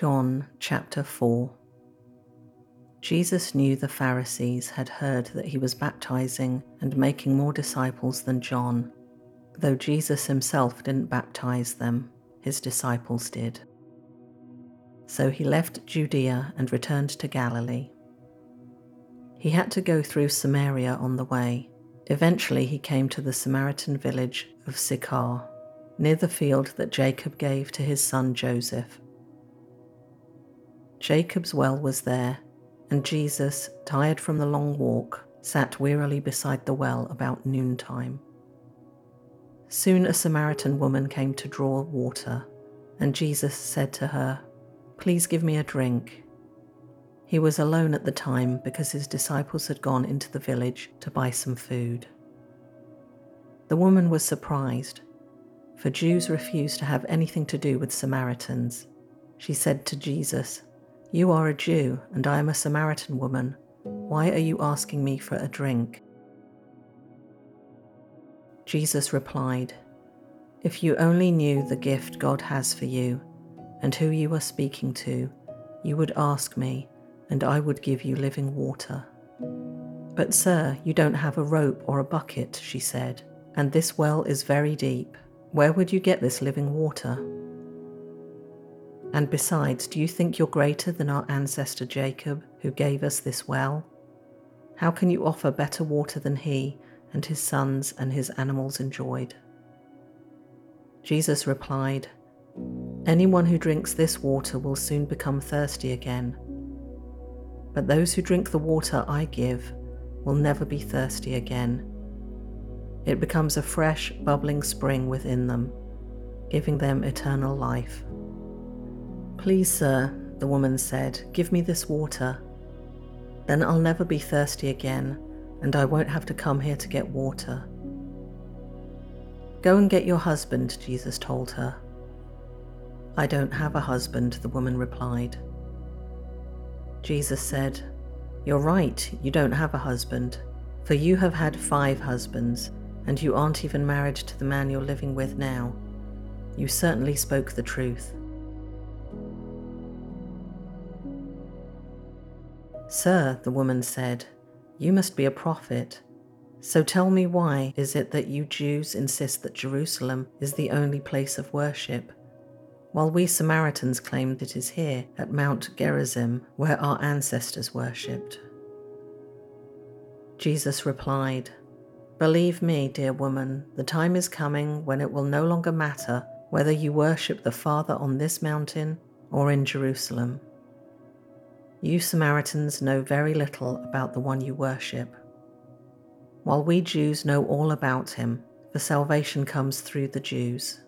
John chapter 4 Jesus knew the Pharisees had heard that he was baptizing and making more disciples than John. Though Jesus himself didn't baptize them, his disciples did. So he left Judea and returned to Galilee. He had to go through Samaria on the way. Eventually, he came to the Samaritan village of Sychar, near the field that Jacob gave to his son Joseph. Jacob's well was there, and Jesus, tired from the long walk, sat wearily beside the well about noontime. Soon a Samaritan woman came to draw water, and Jesus said to her, Please give me a drink. He was alone at the time because his disciples had gone into the village to buy some food. The woman was surprised, for Jews refused to have anything to do with Samaritans. She said to Jesus, you are a Jew, and I am a Samaritan woman. Why are you asking me for a drink? Jesus replied, If you only knew the gift God has for you and who you are speaking to, you would ask me, and I would give you living water. But, sir, you don't have a rope or a bucket, she said, and this well is very deep. Where would you get this living water? And besides, do you think you're greater than our ancestor Jacob, who gave us this well? How can you offer better water than he and his sons and his animals enjoyed? Jesus replied, Anyone who drinks this water will soon become thirsty again. But those who drink the water I give will never be thirsty again. It becomes a fresh, bubbling spring within them, giving them eternal life. Please, sir, the woman said, give me this water. Then I'll never be thirsty again, and I won't have to come here to get water. Go and get your husband, Jesus told her. I don't have a husband, the woman replied. Jesus said, You're right, you don't have a husband, for you have had five husbands, and you aren't even married to the man you're living with now. You certainly spoke the truth. Sir, the woman said, you must be a prophet. So tell me why is it that you Jews insist that Jerusalem is the only place of worship, while we Samaritans claim it is here at Mount Gerizim where our ancestors worshipped? Jesus replied, Believe me, dear woman, the time is coming when it will no longer matter whether you worship the Father on this mountain or in Jerusalem. You Samaritans know very little about the one you worship, while we Jews know all about him, for salvation comes through the Jews.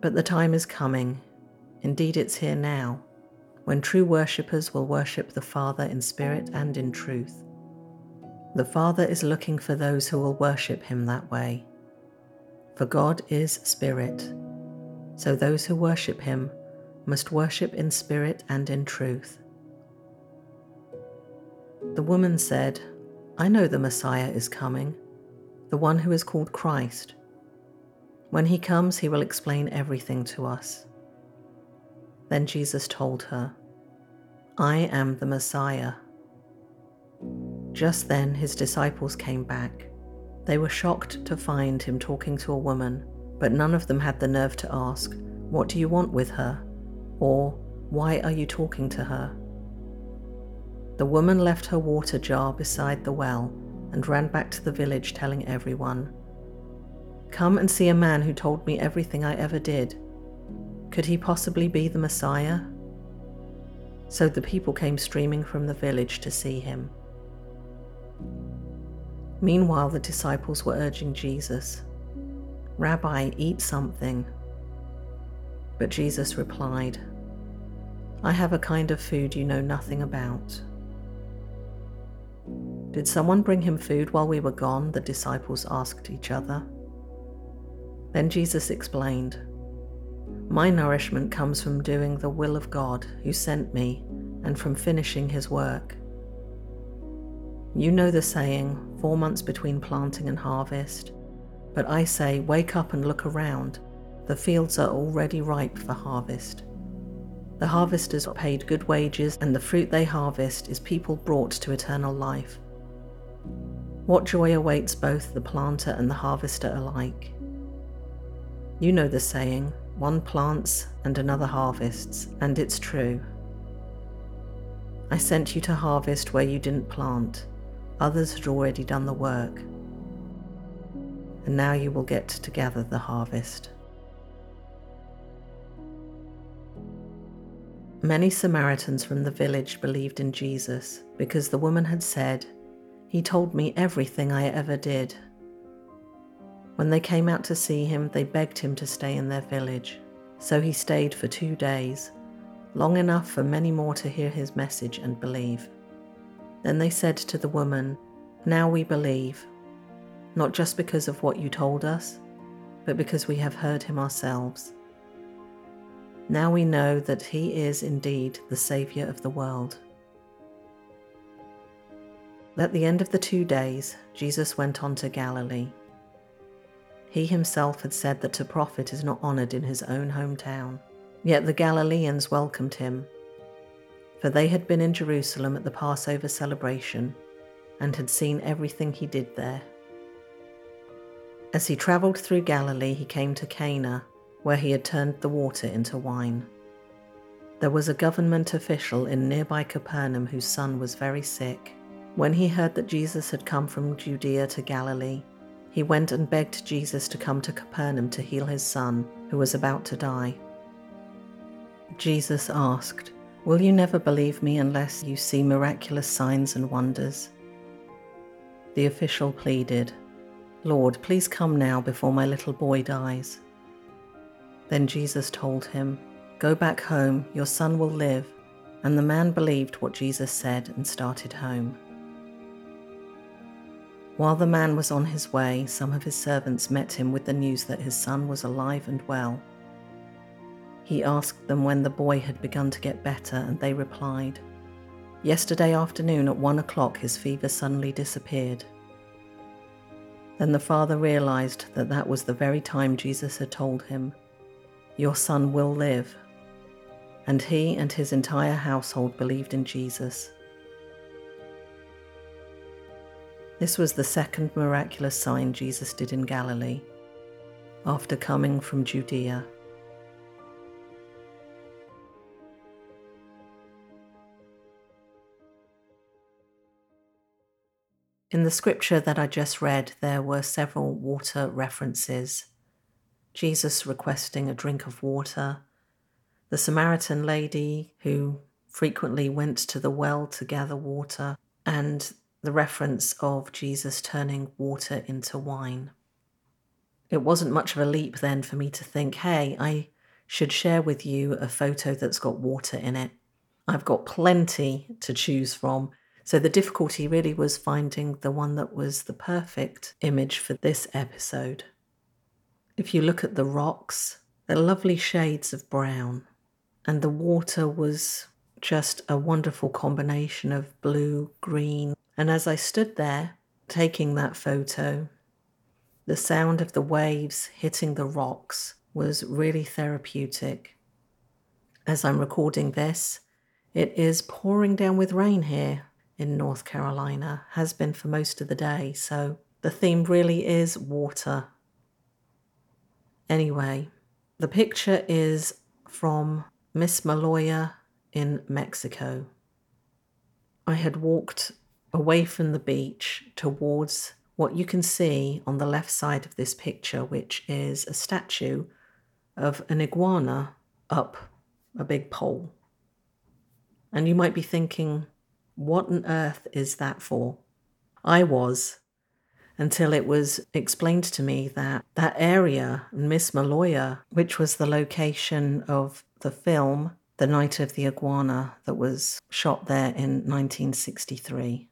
But the time is coming, indeed it's here now, when true worshippers will worship the Father in spirit and in truth. The Father is looking for those who will worship him that way. For God is spirit, so those who worship him must worship in spirit and in truth. The woman said, I know the Messiah is coming, the one who is called Christ. When he comes, he will explain everything to us. Then Jesus told her, I am the Messiah. Just then his disciples came back. They were shocked to find him talking to a woman, but none of them had the nerve to ask, What do you want with her? Or Why are you talking to her? The woman left her water jar beside the well and ran back to the village telling everyone, Come and see a man who told me everything I ever did. Could he possibly be the Messiah? So the people came streaming from the village to see him. Meanwhile, the disciples were urging Jesus, Rabbi, eat something. But Jesus replied, I have a kind of food you know nothing about. Did someone bring him food while we were gone? The disciples asked each other. Then Jesus explained, My nourishment comes from doing the will of God who sent me and from finishing his work. You know the saying, four months between planting and harvest. But I say, wake up and look around. The fields are already ripe for harvest. The harvesters are paid good wages, and the fruit they harvest is people brought to eternal life. What joy awaits both the planter and the harvester alike? You know the saying one plants and another harvests, and it's true. I sent you to harvest where you didn't plant, others had already done the work. And now you will get to gather the harvest. Many Samaritans from the village believed in Jesus because the woman had said, He told me everything I ever did. When they came out to see him, they begged him to stay in their village. So he stayed for two days, long enough for many more to hear his message and believe. Then they said to the woman, Now we believe, not just because of what you told us, but because we have heard him ourselves. Now we know that he is indeed the Saviour of the world. At the end of the two days, Jesus went on to Galilee. He himself had said that a prophet is not honoured in his own hometown. Yet the Galileans welcomed him, for they had been in Jerusalem at the Passover celebration and had seen everything he did there. As he travelled through Galilee, he came to Cana, where he had turned the water into wine. There was a government official in nearby Capernaum whose son was very sick. When he heard that Jesus had come from Judea to Galilee, he went and begged Jesus to come to Capernaum to heal his son, who was about to die. Jesus asked, Will you never believe me unless you see miraculous signs and wonders? The official pleaded, Lord, please come now before my little boy dies. Then Jesus told him, Go back home, your son will live. And the man believed what Jesus said and started home. While the man was on his way, some of his servants met him with the news that his son was alive and well. He asked them when the boy had begun to get better, and they replied, Yesterday afternoon at one o'clock, his fever suddenly disappeared. Then the father realized that that was the very time Jesus had told him, Your son will live. And he and his entire household believed in Jesus. This was the second miraculous sign Jesus did in Galilee after coming from Judea. In the scripture that I just read, there were several water references Jesus requesting a drink of water, the Samaritan lady who frequently went to the well to gather water, and the reference of Jesus turning water into wine. It wasn't much of a leap then for me to think, hey, I should share with you a photo that's got water in it. I've got plenty to choose from. So the difficulty really was finding the one that was the perfect image for this episode. If you look at the rocks, they're lovely shades of brown, and the water was just a wonderful combination of blue, green, and as I stood there taking that photo, the sound of the waves hitting the rocks was really therapeutic. As I'm recording this, it is pouring down with rain here in North Carolina, has been for most of the day, so the theme really is water. Anyway, the picture is from Mismaloya in Mexico. I had walked away from the beach towards what you can see on the left side of this picture, which is a statue of an iguana up a big pole. And you might be thinking, what on earth is that for? I was until it was explained to me that that area, Mismaloya, which was the location of the film The Night of the Iguana that was shot there in 1963.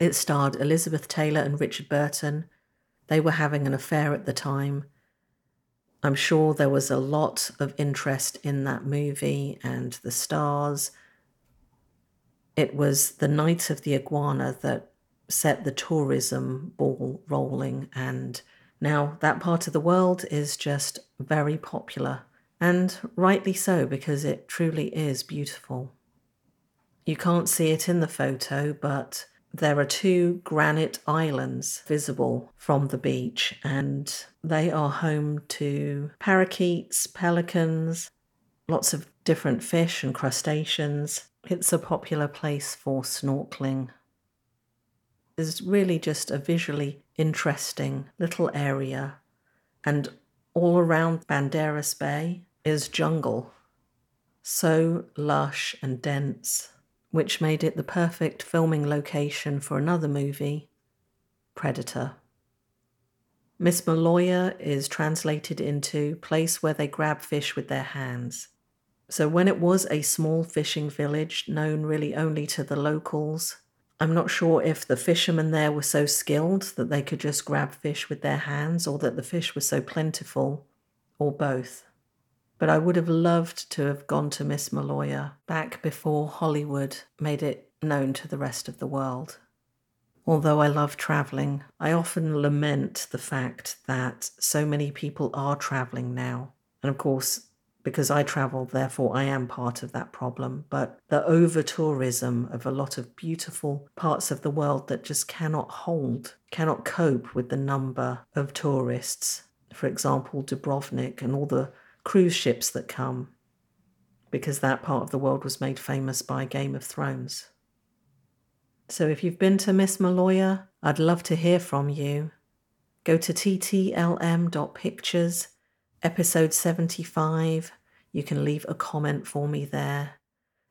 It starred Elizabeth Taylor and Richard Burton. They were having an affair at the time. I'm sure there was a lot of interest in that movie and the stars. It was the night of the iguana that set the tourism ball rolling, and now that part of the world is just very popular And rightly so, because it truly is beautiful. You can't see it in the photo, but there are two granite islands visible from the beach, and they are home to parakeets, pelicans, lots of different fish and crustaceans. It's a popular place for snorkeling. It's really just a visually interesting little area, and all around Banderas Bay is jungle, so lush and dense which made it the perfect filming location for another movie, Predator. Mismaloya is translated into place where they grab fish with their hands. So, when it was a small fishing village known really only to the locals, I'm not sure if the fishermen there were so skilled that they could just grab fish with their hands or that the fish were so plentiful, or both but I would have loved to have gone to Mismaloya back before Hollywood made it known to the rest of the world. Although I love travelling, I often lament the fact that so many people are travelling now. And of course, because I travel, therefore I am part of that problem. But the over tourism of a lot of beautiful parts of the world that just cannot hold, cannot cope with the number of tourists. For example, Dubrovnik and all the cruise ships that come, because that part of the world was made famous by Game of Thrones. So if you've been to Mismaloya, I'd love to hear from you. Go to ttlm.pictures, episode 75. You can leave a comment for me there.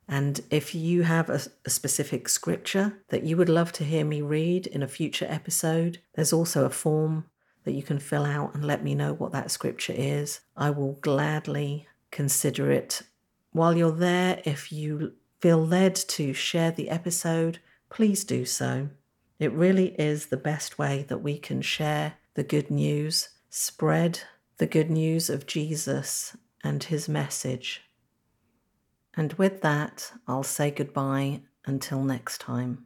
And if you have a, a, specific scripture that you would love to hear me read in a future episode, there's also a form that you can fill out and let me know what that scripture is. I will gladly consider it. While you're there, if you feel led to share the episode, please do so. It really is the best way that we can share the good news, spread the good news of Jesus and his message. And with that, I'll say goodbye until next time.